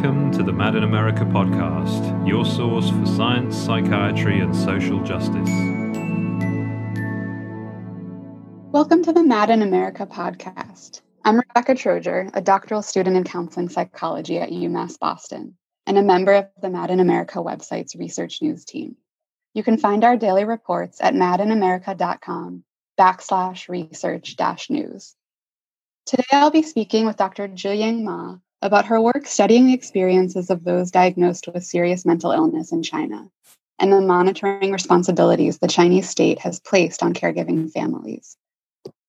Welcome to the Mad in America podcast, your source for science, psychiatry, and social justice. Welcome to the Mad in America podcast. I'm Rebecca Troger, a doctoral student in counseling psychology at UMass Boston, and a member of the Mad in America website's research news team. You can find our daily reports at madinamerica.com backslash research dash news. Today I'll be speaking with Dr. Zhiying Ma, about her work studying the experiences of those diagnosed with serious mental illness in China and the monitoring responsibilities the Chinese state has placed on caregiving families.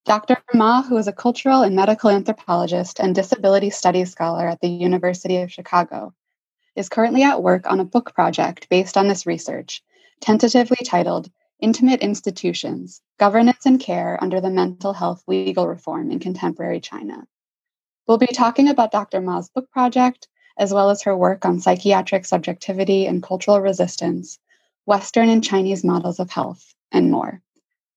Dr. Ma, who is a cultural and medical anthropologist and disability studies scholar at the University of Chicago, is currently at work on a book project based on this research, tentatively titled Intimate Institutions Governance and Care Under the Mental Health Legal Reform in Contemporary China. We'll be talking about Dr. Ma's book project, as well as her work on psychiatric subjectivity and cultural resistance, Western and Chinese models of health, and more.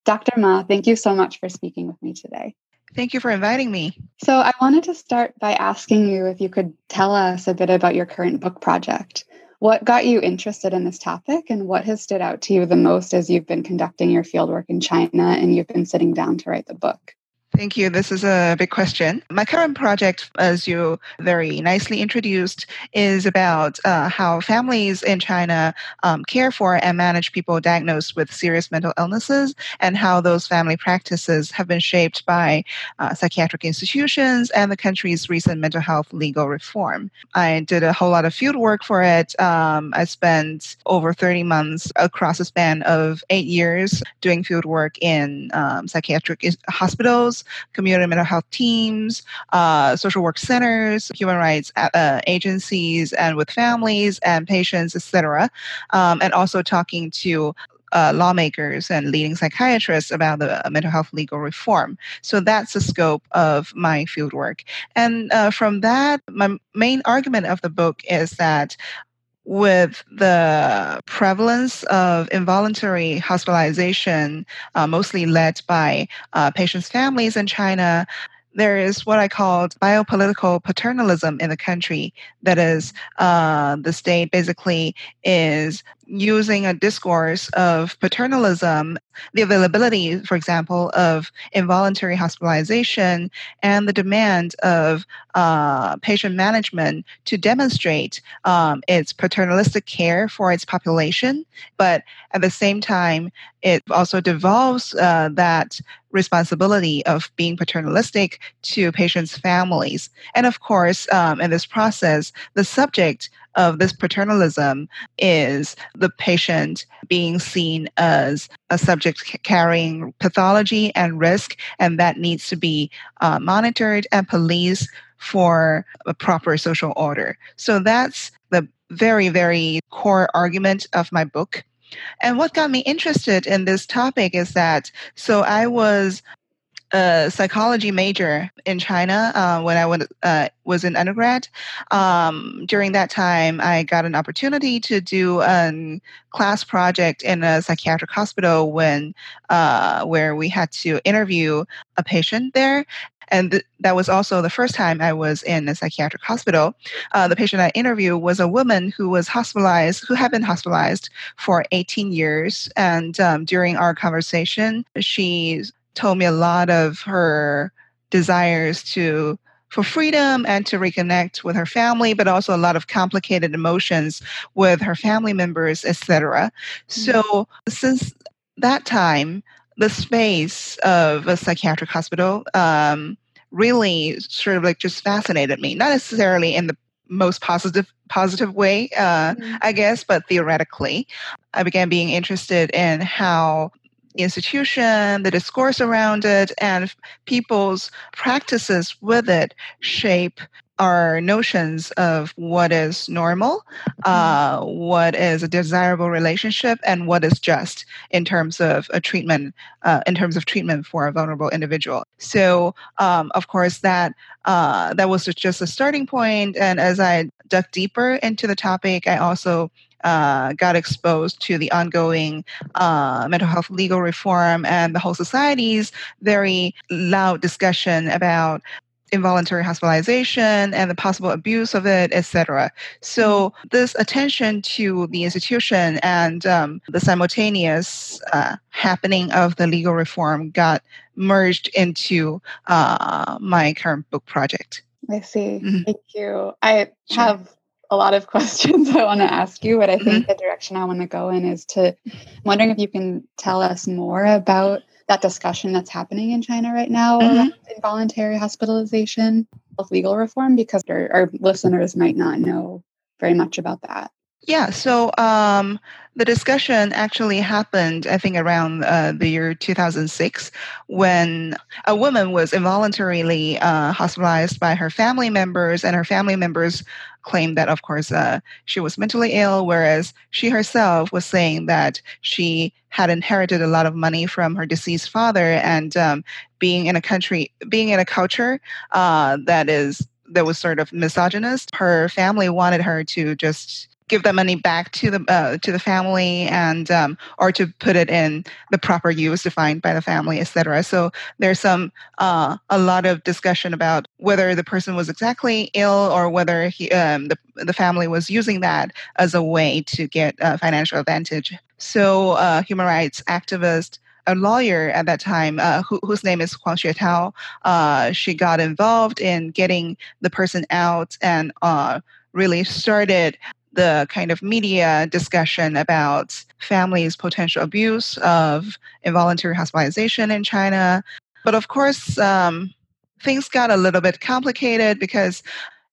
Dr. Ma, thank you so much for speaking with me today. Thank you for inviting me. So, I wanted to start by asking you if you could tell us a bit about your current book project. What got you interested in this topic, and what has stood out to you the most as you've been conducting your fieldwork in China and you've been sitting down to write the book? Thank you. This is a big question. My current project, as you very nicely introduced, is about uh, how families in China um, care for and manage people diagnosed with serious mental illnesses and how those family practices have been shaped by uh, psychiatric institutions and the country's recent mental health legal reform. I did a whole lot of field work for it. Um, I spent over 30 months across a span of eight years doing field work in um, psychiatric hospitals community mental health teams, uh, social work centers, human rights uh, agencies, and with families and patients, etc. Um, and also talking to uh, lawmakers and leading psychiatrists about the mental health legal reform. So that's the scope of my fieldwork. And uh, from that, my main argument of the book is that with the prevalence of involuntary hospitalization, uh, mostly led by uh, patients' families in China, there is what I call biopolitical paternalism in the country. That is, uh, the state basically is using a discourse of paternalism, the availability, for example, of involuntary hospitalization, and the demand of uh, patient management to demonstrate um, its paternalistic care for its population. But at the same time, it also devolves uh, that responsibility of being paternalistic to patients' families. And of course, um, in this process, the subject of this paternalism is the patient being seen as a subject carrying pathology and risk, and that needs to be uh, monitored and policed for a proper social order. So that's the very, very core argument of my book. And what got me interested in this topic is that so I was a psychology major in China uh, when I was, uh, was in undergrad. Um, during that time, I got an opportunity to do a class project in a psychiatric hospital when uh, where we had to interview a patient there. And th- that was also the first time I was in a psychiatric hospital. Uh, the patient I interviewed was a woman who was hospitalized, who had been hospitalized for 18 years. And um, during our conversation, she told me a lot of her desires to for freedom and to reconnect with her family, but also a lot of complicated emotions with her family members, etc. Mm-hmm. So since that time, the space of a psychiatric hospital um, really sort of like just fascinated me. Not necessarily in the most positive positive way, uh, mm-hmm. I guess, but theoretically, I began being interested in how institution, the discourse around it, and people's practices with it shape our notions of what is normal, uh, mm-hmm. what is a desirable relationship, and what is just in terms of a treatment, uh, in terms of treatment for a vulnerable individual. So, um, of course, that uh, that was just a starting point. And as I dug deeper into the topic, I also uh, got exposed to the ongoing uh, mental health legal reform and the whole society's very loud discussion about involuntary hospitalization and the possible abuse of it, etc. So this attention to the institution and um, the simultaneous uh, happening of the legal reform got merged into uh, my current book project. I see. Mm-hmm. Thank you. I have a lot of questions I want to ask you, but I think mm-hmm. the direction I want to go in is to I'm wondering if you can tell us more about that discussion that's happening in China right now mm-hmm. around involuntary hospitalization of legal reform because our, our, listeners might not know very much about that. Yeah, so um, the discussion actually happened, I think, around uh, the year 2006 when a woman was involuntarily uh, hospitalized by her family members, and her family members claimed that, of course, uh, she was mentally ill, whereas she herself was saying that she had inherited a lot of money from her deceased father, and um, being in a country, being in a culture uh, that is that was sort of misogynist, her family wanted her to just give that money back to the uh, to the family and um, or to put it in the proper use defined by the family etc so there's some uh, a lot of discussion about whether the person was exactly ill or whether he, um, the, the family was using that as a way to get uh, financial advantage. So uh, human rights activist a lawyer at that time, uh, who, whose name is Huang Xuetao, uh, she got involved in getting the person out and uh, really started the kind of media discussion about families' potential abuse of involuntary hospitalization in China. But of course, um, things got a little bit complicated because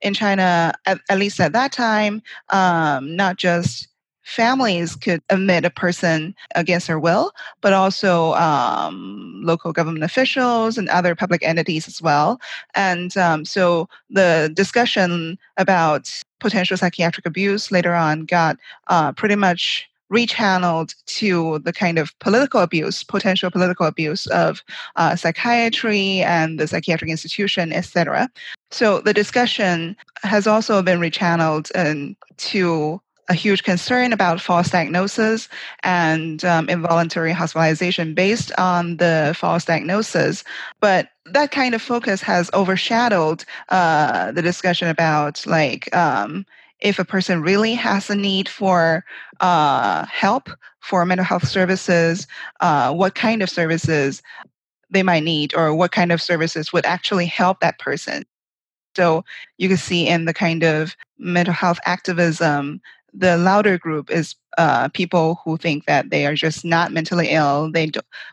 in China, at, at least at that time, um, not just families could admit a person against their will, but also um, local government officials and other public entities as well. And um, so the discussion about potential psychiatric abuse later on got uh, pretty much rechanneled to the kind of political abuse, potential political abuse of uh, psychiatry and the psychiatric institution, etc. So the discussion has also been rechanneled um, to a huge concern about false diagnosis and um, involuntary hospitalization based on the false diagnosis. But that kind of focus has overshadowed uh, the discussion about like um, if a person really has a need for uh, help for mental health services, uh, what kind of services they might need, or what kind of services would actually help that person. So you can see in the kind of mental health activism the louder group is uh, people who think that they are just not mentally ill. They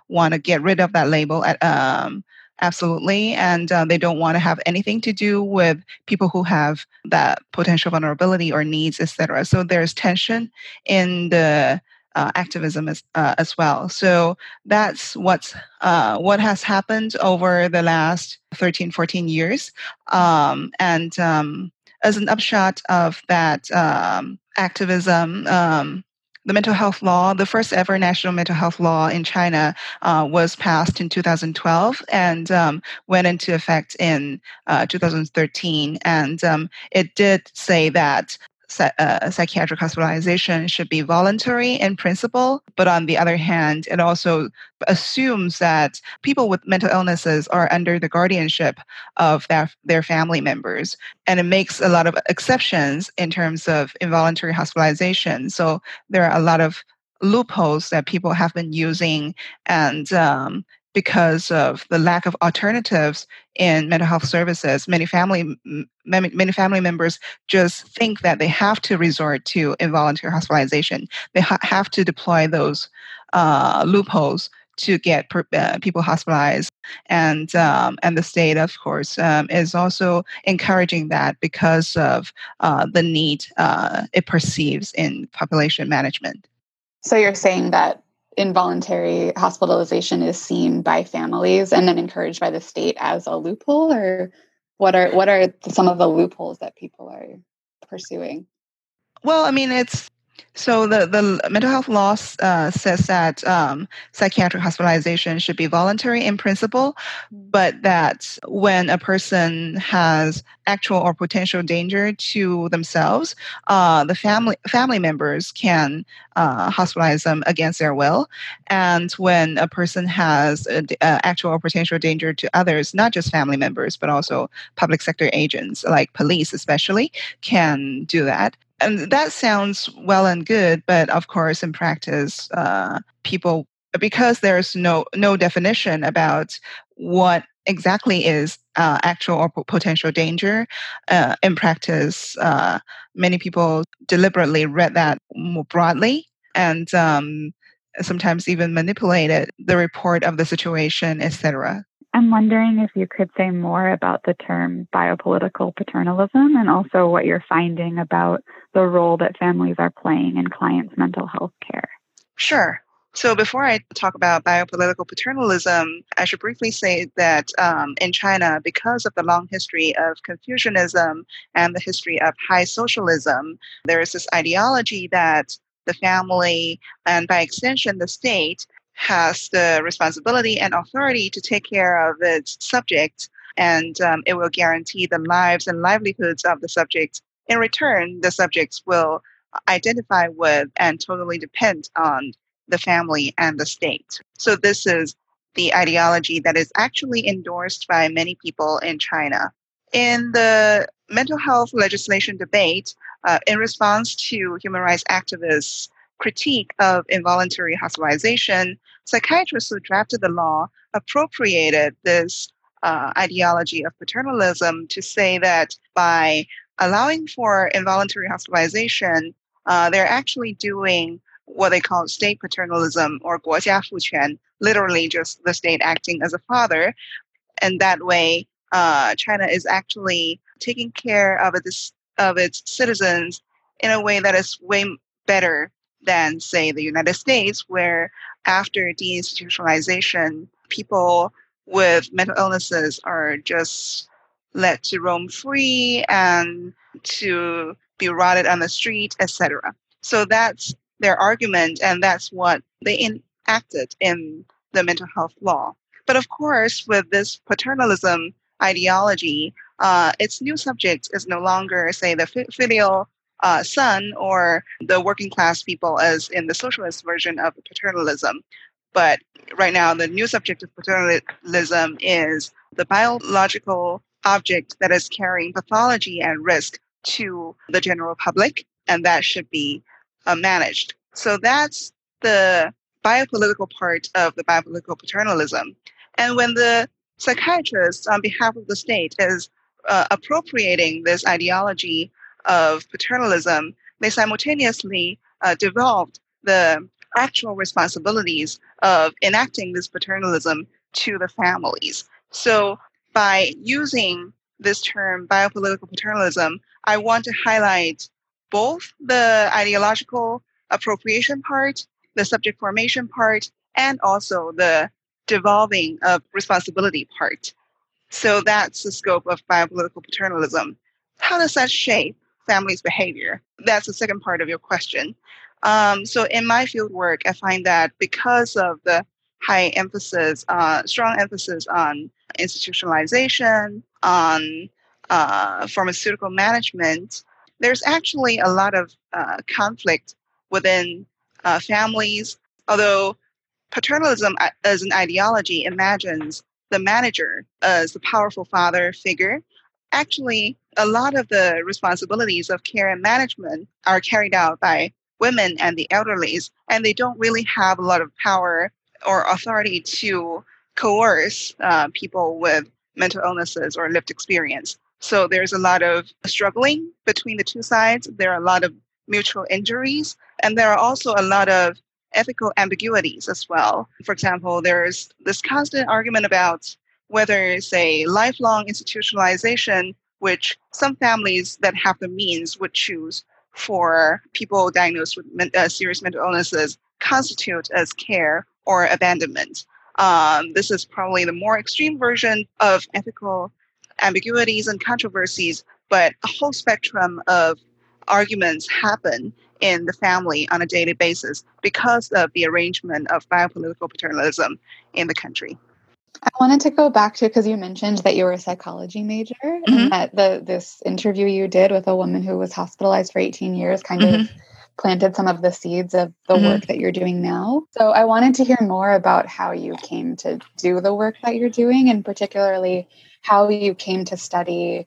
want to get rid of that label at, um, absolutely, and uh, they don't want to have anything to do with people who have that potential vulnerability or needs, etc. So there's tension in the uh, activism as, uh, as well. So that's what's uh, what has happened over the last 13, 14 years. Um, and um, as an upshot of that um, activism, um, the mental health law, the first ever national mental health law in China, uh, was passed in 2012 and um, went into effect in uh, 2013. And um, it did say that uh, psychiatric hospitalization should be voluntary in principle, but on the other hand, it also assumes that people with mental illnesses are under the guardianship of their, their family members. And it makes a lot of exceptions in terms of involuntary hospitalization. So there are a lot of loopholes that people have been using and um, because of the lack of alternatives in mental health services. Many family many, family members just think that they have to resort to involuntary hospitalization. They ha- have to deploy those uh, loopholes to get per, uh, people hospitalized, and um, and the state, of course, um, is also encouraging that because of uh, the need uh, it perceives in population management. So you're saying that involuntary hospitalization is seen by families and then encouraged by the state as a loophole or what are what are some of the loopholes that people are pursuing? Well i mean it's So the, the mental health law uh, says that um, psychiatric hospitalization should be voluntary in principle, mm. but that when a person has actual or potential danger to themselves, uh, the family family members can uh, hospitalize them against their will. And when a person has a, a actual or potential danger to others, not just family members, but also public sector agents like police, especially, can do that and that sounds well and good, but of course, in practice, uh, people because there's no no definition about what exactly is uh, actual or potential danger. Uh, in practice, uh, many people deliberately read that more broadly and um, sometimes even manipulated the report of the situation, etc. I'm wondering if you could say more about the term biopolitical paternalism and also what you're finding about the role that families are playing in clients' mental health care. Sure. So, before I talk about biopolitical paternalism, I should briefly say that um, in China, because of the long history of Confucianism and the history of high socialism, there is this ideology that the family and by extension the state has the responsibility and authority to take care of its subjects, and um, it will guarantee the lives and livelihoods of the subjects. In return, the subjects will identify with and totally depend on the family and the state. So, this is the ideology that is actually endorsed by many people in China. In the mental health legislation debate, uh, in response to human rights activists' critique of involuntary hospitalization, psychiatrists who drafted the law appropriated this uh, ideology of paternalism to say that by allowing for involuntary hospitalization, uh, they're actually doing what they call state paternalism or 国家父权, literally just the state acting as a father. And that way, uh, China is actually taking care of its, of its citizens in a way that is way better than, say, the United States, where after deinstitutionalization, people with mental illnesses are just let to roam free and to be rotted on the street, etc. So that's their argument, and that's what they enacted in the mental health law. But of course, with this paternalism ideology, uh, its new subject is no longer, say, the filial uh, son or the working class people as in the socialist version of paternalism. But right now, the new subject of paternalism is the biological object that is carrying pathology and risk to the general public, and that should be uh, managed. So that's the biopolitical part of the biopolitical paternalism. And when the psychiatrist, on behalf of the state, is uh, appropriating this ideology of paternalism, they simultaneously uh, devolved the actual responsibilities of enacting this paternalism to the families. So, by using this term biopolitical paternalism, I want to highlight both the ideological appropriation part, the subject formation part, and also the devolving of responsibility part. So that's the scope of biopolitical paternalism. How does that shape family's behavior? That's the second part of your question. Um, so in my field work, I find that because of the high emphasis, uh, strong emphasis on institutionalization, on uh, pharmaceutical management, there's actually a lot of uh, conflict within uh, families. Although paternalism uh, as an ideology imagines the manager as the powerful father figure, actually a lot of the responsibilities of care and management are carried out by women and the elderlies, and they don't really have a lot of power or authority to coerce uh, people with mental illnesses or lived experience. So there's a lot of struggling between the two sides. There are a lot of mutual injuries, and there are also a lot of ethical ambiguities as well. For example, there's this constant argument about whether, say, lifelong institutionalization, which some families that have the means would choose for people diagnosed with men- uh, serious mental illnesses, constitute as care or abandonment. Um, this is probably the more extreme version of ethical ambiguities and controversies, but a whole spectrum of arguments happen in the family on a daily basis because of the arrangement of biopolitical paternalism in the country. I wanted to go back to because you mentioned that you were a psychology major mm-hmm. and that the this interview you did with a woman who was hospitalized for 18 years kind mm-hmm. of planted some of the seeds of the mm-hmm. work that you're doing now. So I wanted to hear more about how you came to do the work that you're doing and particularly how you came to study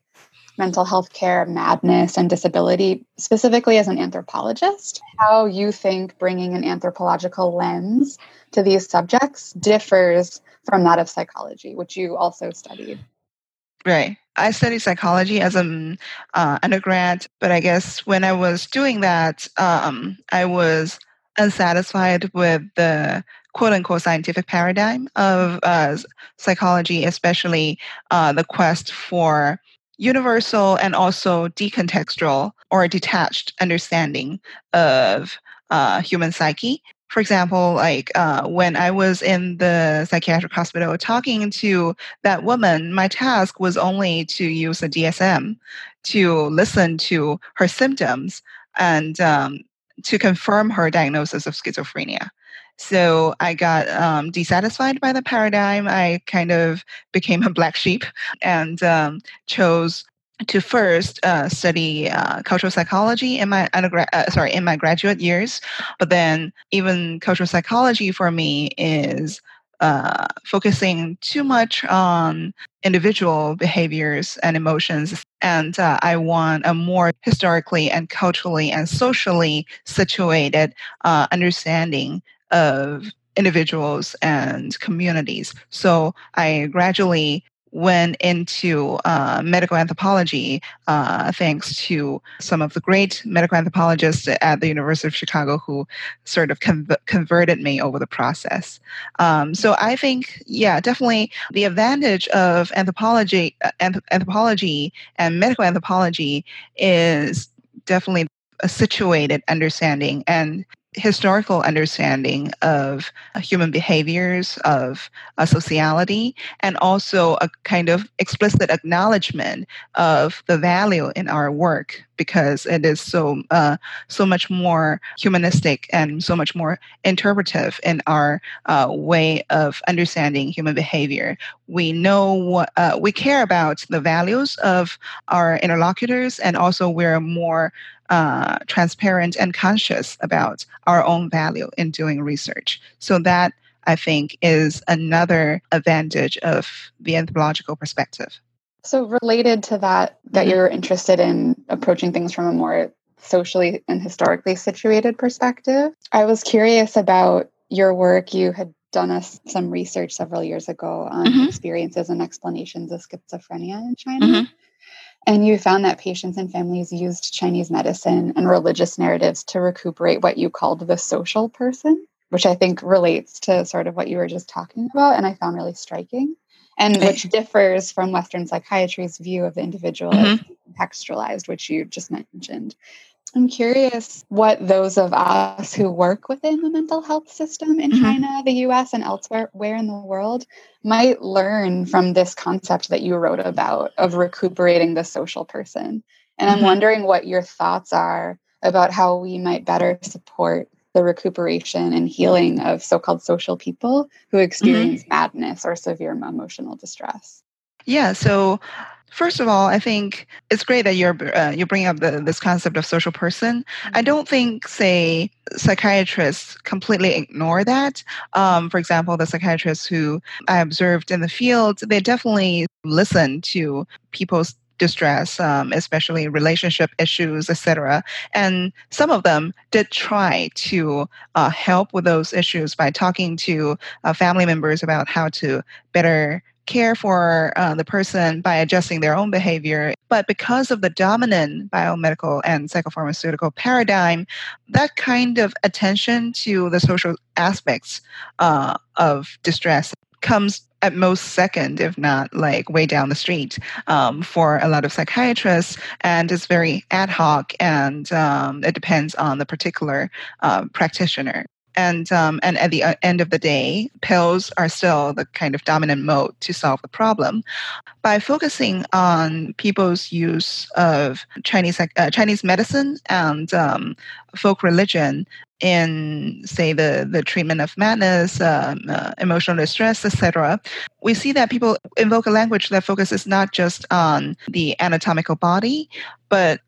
mental health care, madness, and disability, specifically as an anthropologist, how you think bringing an anthropological lens to these subjects differs from that of psychology, which you also studied. Right. I studied psychology as an uh, undergrad, but I guess when I was doing that, um, I was unsatisfied with the quote unquote scientific paradigm of uh, psychology, especially uh, the quest for universal and also decontextual or detached understanding of uh, human psyche. For example, like uh, when I was in the psychiatric hospital talking to that woman, my task was only to use a DSM to listen to her symptoms and um, to confirm her diagnosis of schizophrenia. So I got um, dissatisfied by the paradigm. I kind of became a black sheep and um, chose to first uh, study uh, cultural psychology in my undergrad, uh, sorry, in my graduate years. But then even cultural psychology for me is uh, focusing too much on individual behaviors and emotions. And uh, I want a more historically and culturally and socially situated uh, understanding of individuals and communities. So I gradually went into uh, medical anthropology uh, thanks to some of the great medical anthropologists at the University of Chicago who sort of converted me over the process. Um, so I think, yeah, definitely the advantage of anthropology, uh, anth- anthropology and medical anthropology is definitely a situated understanding and historical understanding of uh, human behaviors, of uh, sociality, and also a kind of explicit acknowledgement of the value in our work because it is so uh, so much more humanistic and so much more interpretive in our uh, way of understanding human behavior. We know what uh, we care about the values of our interlocutors, and also we're more uh, transparent and conscious about our own value in doing research. So that I think is another advantage of the anthropological perspective. So related to that, that mm-hmm. you're interested in approaching things from a more socially and historically situated perspective. I was curious about your work. You had done us some research several years ago on mm-hmm. experiences and explanations of schizophrenia in China. Mm-hmm. And you found that patients and families used Chinese medicine and religious narratives to recuperate what you called the social person, which I think relates to sort of what you were just talking about. And I found really striking, and which differs from Western psychiatry's view of the individual mm-hmm. as contextualized, which you just mentioned. I'm curious what those of us who work within the mental health system in mm-hmm. China, the US, and elsewhere where in the world might learn from this concept that you wrote about of recuperating the social person. And I'm mm-hmm. wondering what your thoughts are about how we might better support the recuperation and healing of so called social people who experience mm-hmm. madness or severe emotional distress. Yeah, so First of all, I think it's great that you're uh, you bring up the, this concept of social person. I mm-hmm. don't think, say, psychiatrists completely ignore that. Um, for example, the psychiatrists who I observed in the field, they definitely listen to people's distress, um, especially relationship issues, etc. And some of them did try to uh, help with those issues by talking to uh, family members about how to better care for uh, the person by adjusting their own behavior. But because of the dominant biomedical and psychopharmaceutical paradigm, that kind of attention to the social aspects uh, of distress comes at most second, if not like way down the street, um, for a lot of psychiatrists, and it's very ad hoc, and um, it depends on the particular uh, practitioner. And um, and at the uh, end of the day, pills are still the kind of dominant mode to solve the problem. By focusing on people's use of Chinese uh, Chinese medicine and um, folk religion in, say, the the treatment of madness, um, uh, emotional distress, etc., we see that people invoke a language that focuses not just on the anatomical body, but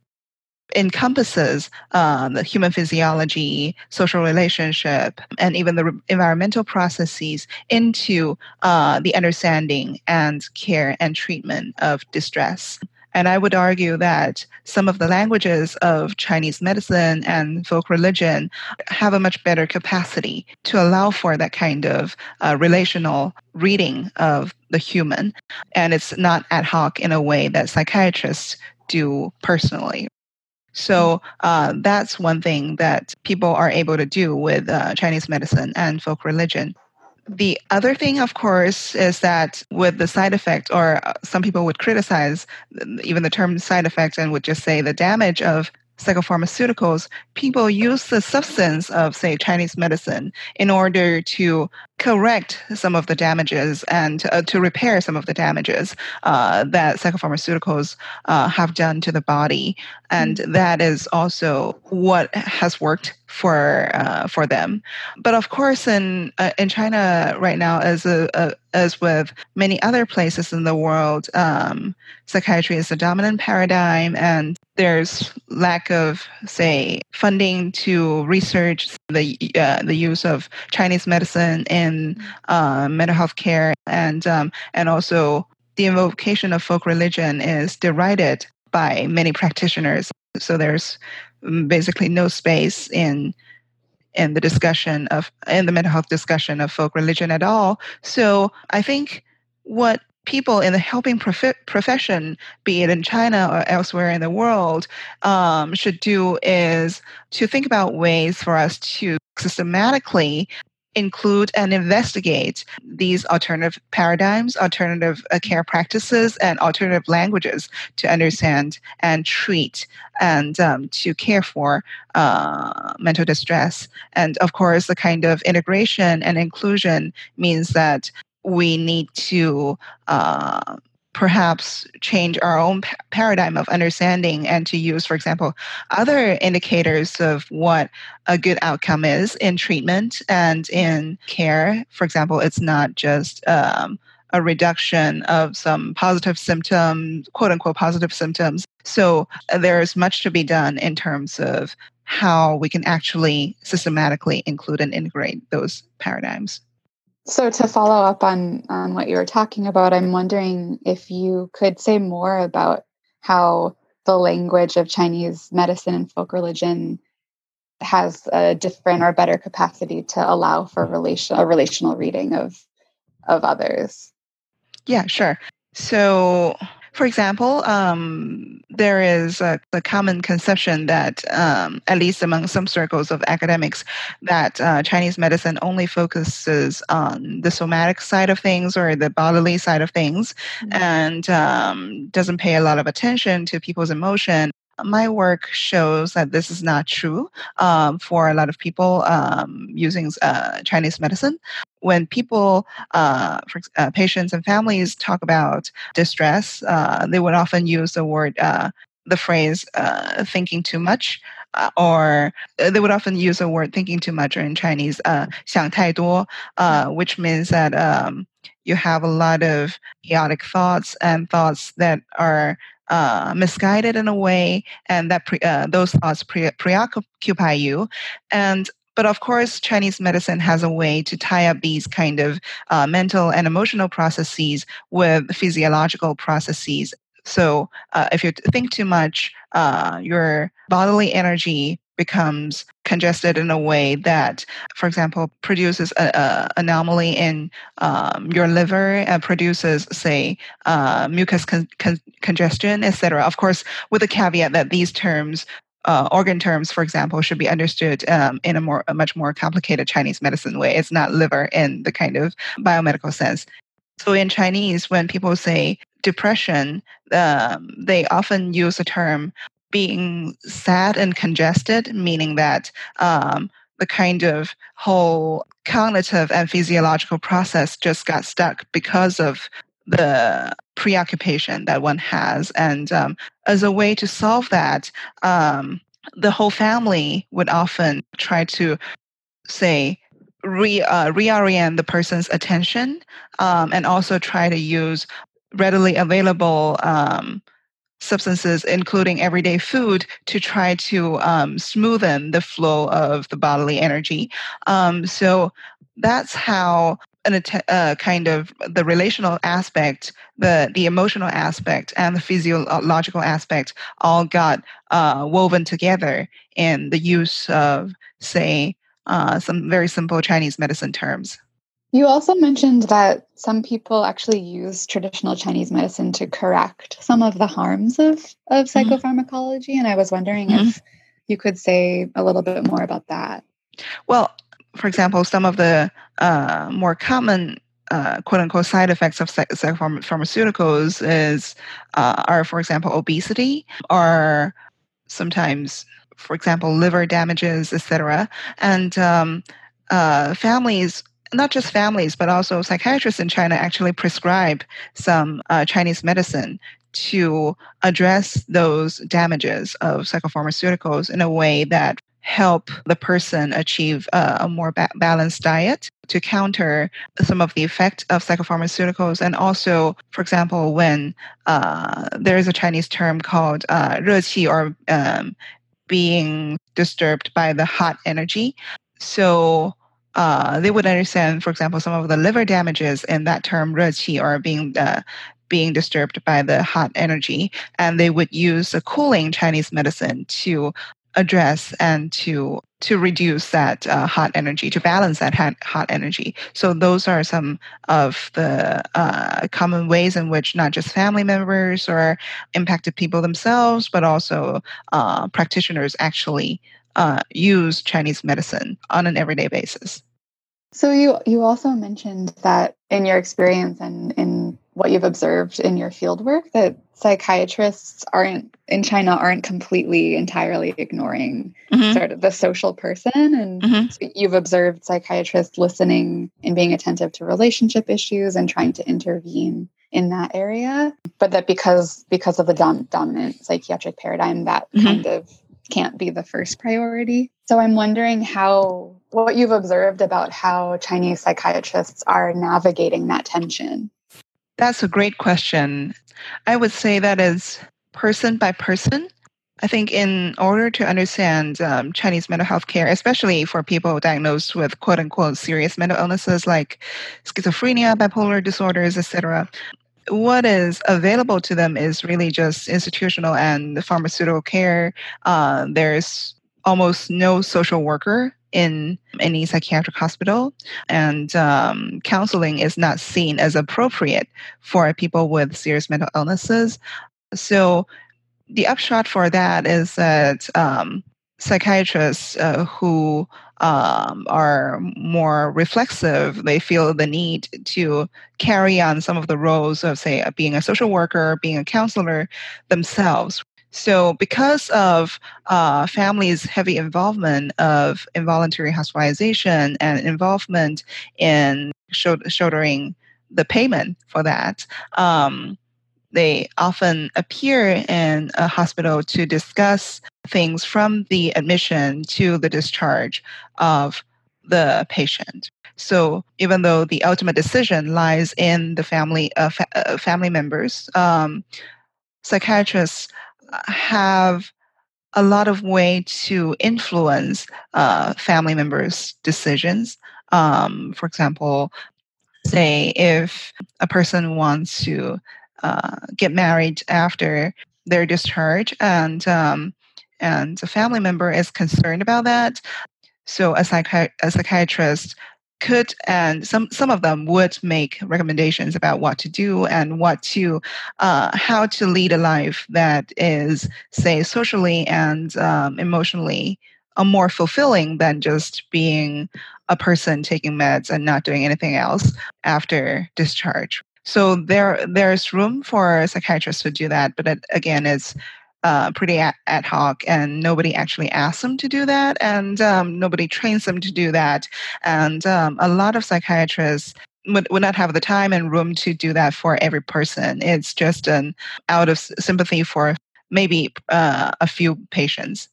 encompasses the human physiology, social relationship, and even the re- environmental processes into uh, the understanding and care and treatment of distress. And I would argue that some of the languages of Chinese medicine and folk religion have a much better capacity to allow for that kind of uh, relational reading of the human. And it's not ad hoc in a way that psychiatrists do personally. So uh, that's one thing that people are able to do with uh, Chinese medicine and folk religion. The other thing, of course, is that with the side effect, or uh, some people would criticize even the term side effect and would just say the damage of psychopharmaceuticals, people use the substance of, say, Chinese medicine in order to correct some of the damages and uh, to repair some of the damages uh, that psychopharmaceuticals uh, have done to the body. And mm-hmm. that is also what has worked for uh, for them. But of course, in uh, in China right now, as a, a, as with many other places in the world, um, psychiatry is the dominant paradigm, and there's lack of, say, funding to research the uh, the use of Chinese medicine in uh, mental health care, and um, and also the invocation of folk religion is derided by many practitioners. So there's basically no space in in the discussion of in the mental health discussion of folk religion at all. So I think what people in the helping prof- profession, be it in China or elsewhere in the world, um, should do is to think about ways for us to systematically include and investigate these alternative paradigms, alternative uh, care practices, and alternative languages to understand and treat and um, to care for uh, mental distress. And of course, the kind of integration and inclusion means that we need to uh, perhaps change our own pa- paradigm of understanding and to use, for example, other indicators of what a good outcome is in treatment and in care. For example, it's not just um, a reduction of some positive symptoms, quote unquote positive symptoms. So uh, there's much to be done in terms of how we can actually systematically include and integrate those paradigms. So to follow up on on what you were talking about, I'm wondering if you could say more about how the language of Chinese medicine and folk religion has a different or better capacity to allow for relation a relational reading of of others. Yeah, sure. So for example, um, there is a, common conception that, um, at least among some circles of academics, that uh, Chinese medicine only focuses on the somatic side of things or the bodily side of things, mm-hmm. and um, doesn't pay a lot of attention to people's emotion my work shows that this is not true um, for a lot of people um, using uh, Chinese medicine. When people, uh, for, uh, patients and families talk about distress, uh, they would often use the word, uh, the phrase uh, thinking too much. or they would often use the word thinking too much or in Chinese, 想太多, which means that um, you have a lot of chaotic thoughts and thoughts that are uh, misguided in a way, and that pre, uh, those thoughts pre- preoccupy you. And but of course, Chinese medicine has a way to tie up these kind of uh, mental and emotional processes with physiological processes. So uh, if you think too much, uh, your bodily energy becomes congested in a way that, for example, produces an anomaly in um, your liver and produces, say, uh, mucus con- con- congestion, etc. Of course, with the caveat that these terms uh, organ terms, for example, should be understood um, in a more, a much more complicated Chinese medicine way. It's not liver in the kind of biomedical sense. So in Chinese, when people say depression, um, they often use the term being sad and congested, meaning that um, the kind of whole cognitive and physiological process just got stuck because of the preoccupation that one has. And um, as a way to solve that, um, the whole family would often try to say, re, uh, reorient the person's attention um, and also try to use readily available um, substances, including everyday food, to try to um, smoothen the flow of the bodily energy. Um, so that's how an uh, kind of the relational aspect, the the emotional aspect, and the physiological aspect all got uh, woven together in the use of, say, uh, some very simple Chinese medicine terms. You also mentioned that some people actually use traditional Chinese medicine to correct some of the harms of, of mm-hmm. psychopharmacology. Mm-hmm. And I was wondering mm-hmm. if you could say a little bit more about that. Well, for example, some of the uh, more common uh, quote unquote side effects of psychopharmaceuticals is uh, are, for example, obesity or sometimes, for example, liver damages, etc. And um, uh, families not just families, but also psychiatrists in China actually prescribe some uh, Chinese medicine to address those damages of psychopharmaceuticals in a way that help the person achieve a, a more ba- balanced diet to counter some of the effect of psychopharmaceuticals. And also for example when uh, there is a chinese term called uh, 热气 or um, being disturbed by the hot energy. So uh, they would understand, for example, some of the liver damages in that term 热气 or being uh, being disturbed by the hot energy, and they would use a cooling Chinese medicine to address and to to reduce that uh, hot energy, to balance that hot, hot energy. So those are some of the uh, common ways in which not just family members or impacted people themselves, but also uh, practitioners actually uh, use Chinese medicine on an everyday basis. So you you also mentioned that in your experience and in what you've observed in your fieldwork that psychiatrists aren't in China aren't completely entirely ignoring mm-hmm. sort of the social person and mm-hmm. so you've observed psychiatrists listening and being attentive to relationship issues and trying to intervene in that area but that because because of the dom- dominant psychiatric paradigm that mm-hmm. kind of can't be the first priority. So I'm wondering how what you've observed about how Chinese psychiatrists are navigating that tension. That's a great question. I would say that is person by person. I think in order to understand um, Chinese mental health care, especially for people diagnosed with quote unquote serious mental illnesses like schizophrenia, bipolar disorders, etc., what is available to them is really just institutional and pharmaceutical care. Uh, there's almost no social worker in any psychiatric hospital, and um, counseling is not seen as appropriate for people with serious mental illnesses. So, the upshot for that is that um, psychiatrists uh, who um, are more reflexive, they feel the need to carry on some of the roles of, say, being a social worker, being a counselor themselves. So, because of uh, families' heavy involvement of involuntary hospitalization and involvement in shouldering the payment for that, um, they often appear in a hospital to discuss things from the admission to the discharge of the patient. So even though the ultimate decision lies in the family uh, fa- uh, family members, um, psychiatrists have a lot of way to influence uh, family members' decisions. Um, for example, say if a person wants to uh, get married after their discharge, and um, and a family member is concerned about that. So a, psychi- a psychiatrist could and some some of them would make recommendations about what to do and what to uh, how to lead a life that is say socially and um, emotionally uh, more fulfilling than just being a person taking meds and not doing anything else after discharge so there there's room for psychiatrists to do that, but it, again, it's uh, pretty ad, ad, hoc, and nobody actually asks them to do that, and um, nobody trains them to do that. And um, a lot of psychiatrists would, would not have the time and room to do that for every person. It's just an out of sympathy for maybe uh, a few patients.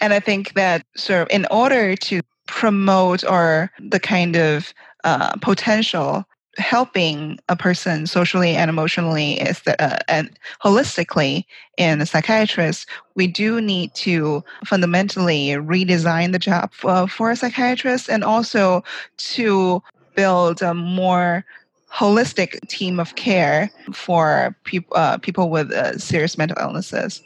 And I think that sort of in order to promote or the kind of uh, potential helping a person socially and emotionally is the, uh, and holistically in a psychiatrist, we do need to fundamentally redesign the job for, for a psychiatrist and also to build a more holistic team of care for people uh, people with uh, serious mental illnesses.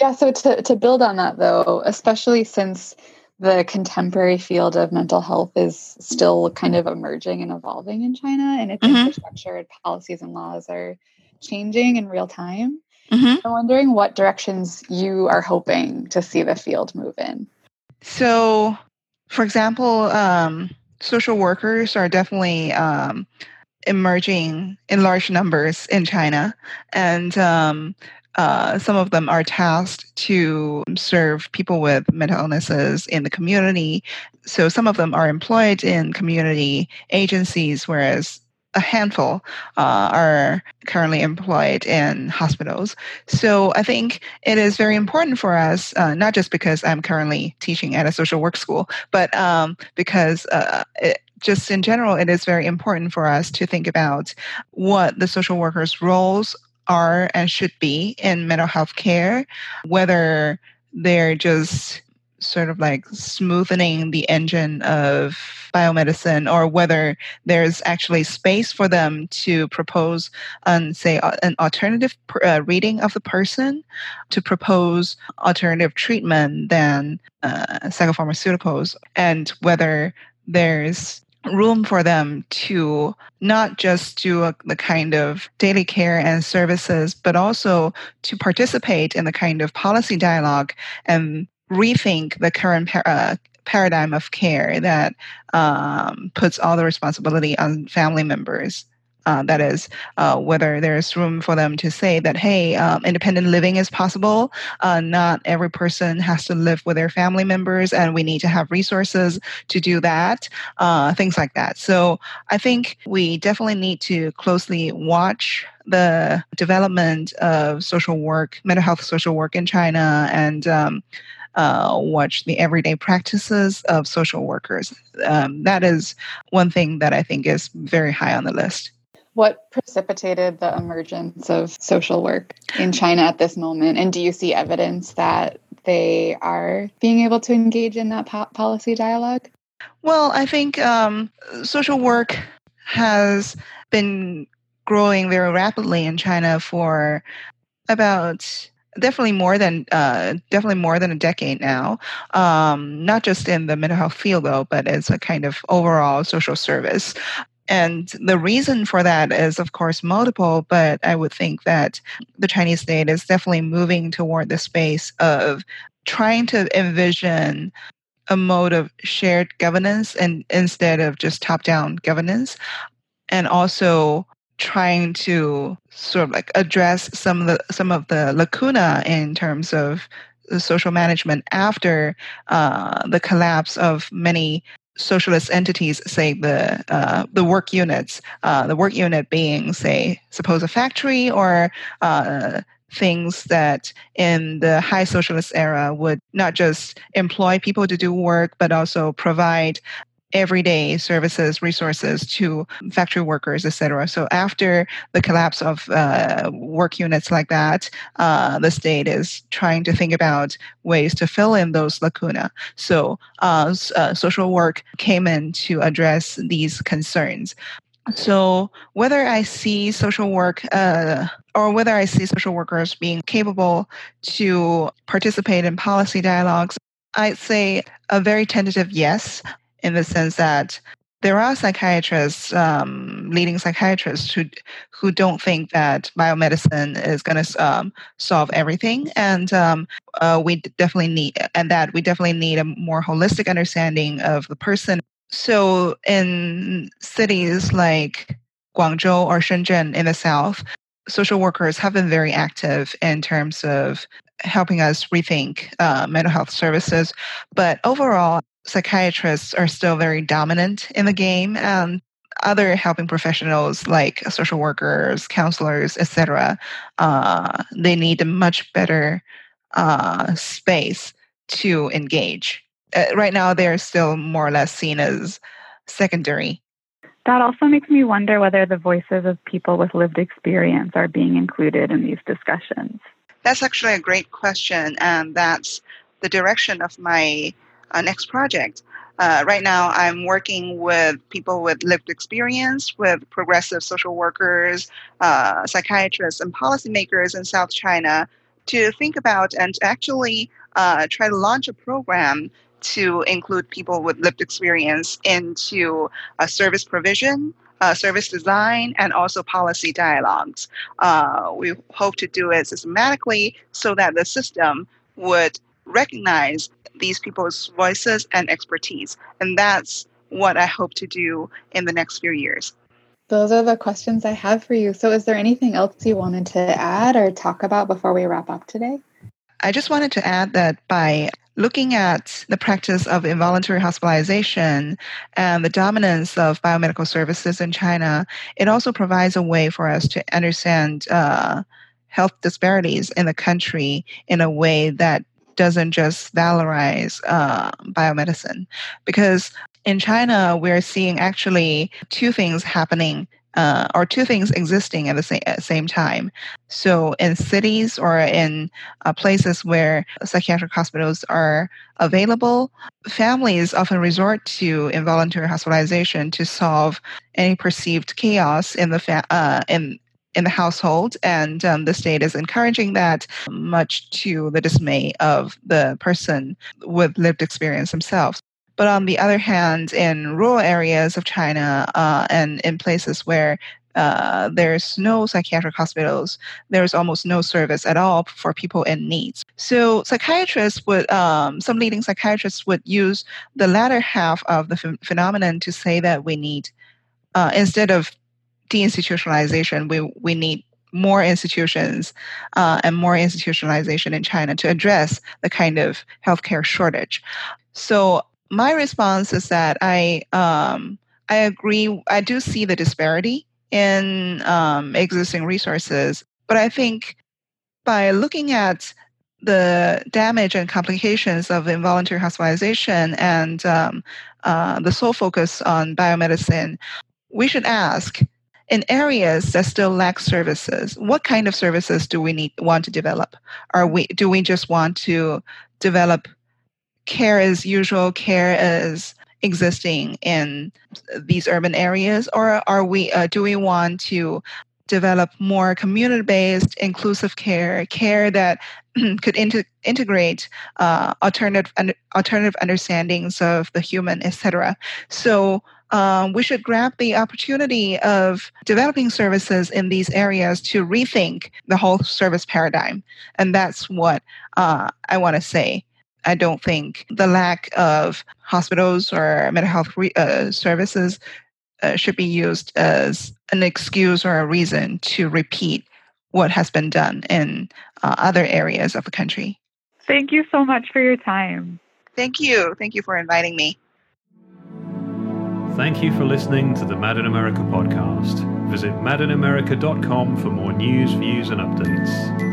Yeah, so to to build on that though, especially since the contemporary field of mental health is still kind of emerging and evolving in China, and its mm-hmm. infrastructure and policies and laws are changing in real time. Mm-hmm. I'm wondering what directions you are hoping to see the field move in. So, for example, um, social workers are definitely um, emerging in large numbers in China, and um, uh, some of them are tasked to serve people with mental illnesses in the community. So some of them are employed in community agencies, whereas a handful uh, are currently employed in hospitals. So I think it is very important for us, uh, not just because I'm currently teaching at a social work school, but um, because uh, it, just in general, it is very important for us to think about what the social workers' roles are and should be in mental health care, whether they're just sort of like smoothing the engine of biomedicine or whether there's actually space for them to propose an say an alternative uh, reading of the person to propose alternative treatment than uh, psychopharmaceuticals and whether there's room for them to not just do a, the kind of daily care and services, but also to participate in the kind of policy dialogue and rethink the current par- uh, paradigm of care that um, puts all the responsibility on family members. Uh, that is, uh, whether there's room for them to say that, hey, um, independent living is possible. Uh, not every person has to live with their family members, and we need to have resources to do that, uh, things like that. So I think we definitely need to closely watch the development of social work, mental health social work in China, and um, uh, watch the everyday practices of social workers. Um, that is one thing that I think is very high on the list. What precipitated the emergence of social work in China at this moment? And do you see evidence that they are being able to engage in that po- policy dialogue? Well, I think um, social work has been growing very rapidly in China for about definitely more than uh, definitely more than a decade now. Um, not just in the mental health field though, but as a kind of overall social service. And the reason for that is, of course, multiple, but I would think that the Chinese state is definitely moving toward the space of trying to envision a mode of shared governance and instead of just top-down governance and also trying to sort of like address some of the some of the lacuna in terms of social management after uh, the collapse of many socialist entities, say the uh, the work units, uh, the work unit being, say, suppose a factory or uh, things that in the high socialist era would not just employ people to do work, but also provide everyday services, resources to factory workers, etc. So after the collapse of uh, work units like that, uh, the state is trying to think about ways to fill in those lacuna. So uh, uh social work came in to address these concerns. So whether I see social work uh, or whether I see social workers being capable to participate in policy dialogues, I'd say a very tentative yes in the sense that there are psychiatrists, um, leading psychiatrists, who who don't think that biomedicine is going to um, solve everything, and um, uh, we definitely need, and that we definitely need a more holistic understanding of the person. So, in cities like Guangzhou or Shenzhen in the south, social workers have been very active in terms of helping us rethink uh, mental health services. But overall, psychiatrists are still very dominant in the game, and other helping professionals like social workers, counselors, etc. Uh, they need a much better uh, space to engage. Uh, right now, they're still more or less seen as secondary. That also makes me wonder whether the voices of people with lived experience are being included in these discussions. That's actually a great question, and that's the direction of my next project. Uh, right now, I'm working with people with lived experience, with progressive social workers, uh, psychiatrists, and policymakers in South China to think about and actually uh, try to launch a program to include people with lived experience into a service provision, uh, service design, and also policy dialogues. Uh, we hope to do it systematically so that the system would recognize these people's voices and expertise. And that's what I hope to do in the next few years. Those are the questions I have for you. So, is there anything else you wanted to add or talk about before we wrap up today? I just wanted to add that by looking at the practice of involuntary hospitalization and the dominance of biomedical services in China, it also provides a way for us to understand uh, health disparities in the country in a way that doesn't just valorize uh, biomedicine. Because in China, we're seeing actually two things happening uh, or two things existing at the same, at same time. So, in cities or in uh, places where psychiatric hospitals are available, families often resort to involuntary hospitalization to solve any perceived chaos in the fa- uh, in in the household, and um, the state is encouraging that, much to the dismay of the person with lived experience themselves. But on the other hand, in rural areas of China uh, and in places where uh, there's no psychiatric hospitals, there's almost no service at all for people in needs. So psychiatrists would, um, some leading psychiatrists would use the latter half of the ph- phenomenon to say that we need, uh, instead of deinstitutionalization, we, we need more institutions uh, and more institutionalization in China to address the kind of healthcare shortage. So my response is that I um, I agree. I do see the disparity in um, existing resources, but I think by looking at the damage and complications of involuntary hospitalization and um, uh, the sole focus on biomedicine, we should ask in areas that still lack services, what kind of services do we need want to develop? Are we do we just want to develop care as usual, care as existing in these urban areas, or are we? Uh, do we want to develop more community-based, inclusive care, care that could inter- integrate uh, alternative un- alternative understandings of the human, etc. So. Um, we should grab the opportunity of developing services in these areas to rethink the whole service paradigm. And that's what uh, I want to say I don't think the lack of hospitals or mental health re- uh, services uh, should be used as an excuse or a reason to repeat what has been done in uh, other areas of the country. Thank you so much for your time. Thank you. Thank you for inviting me. Thank you for listening to the Mad in America podcast. Visit madinamerica.com for more news, views, and updates.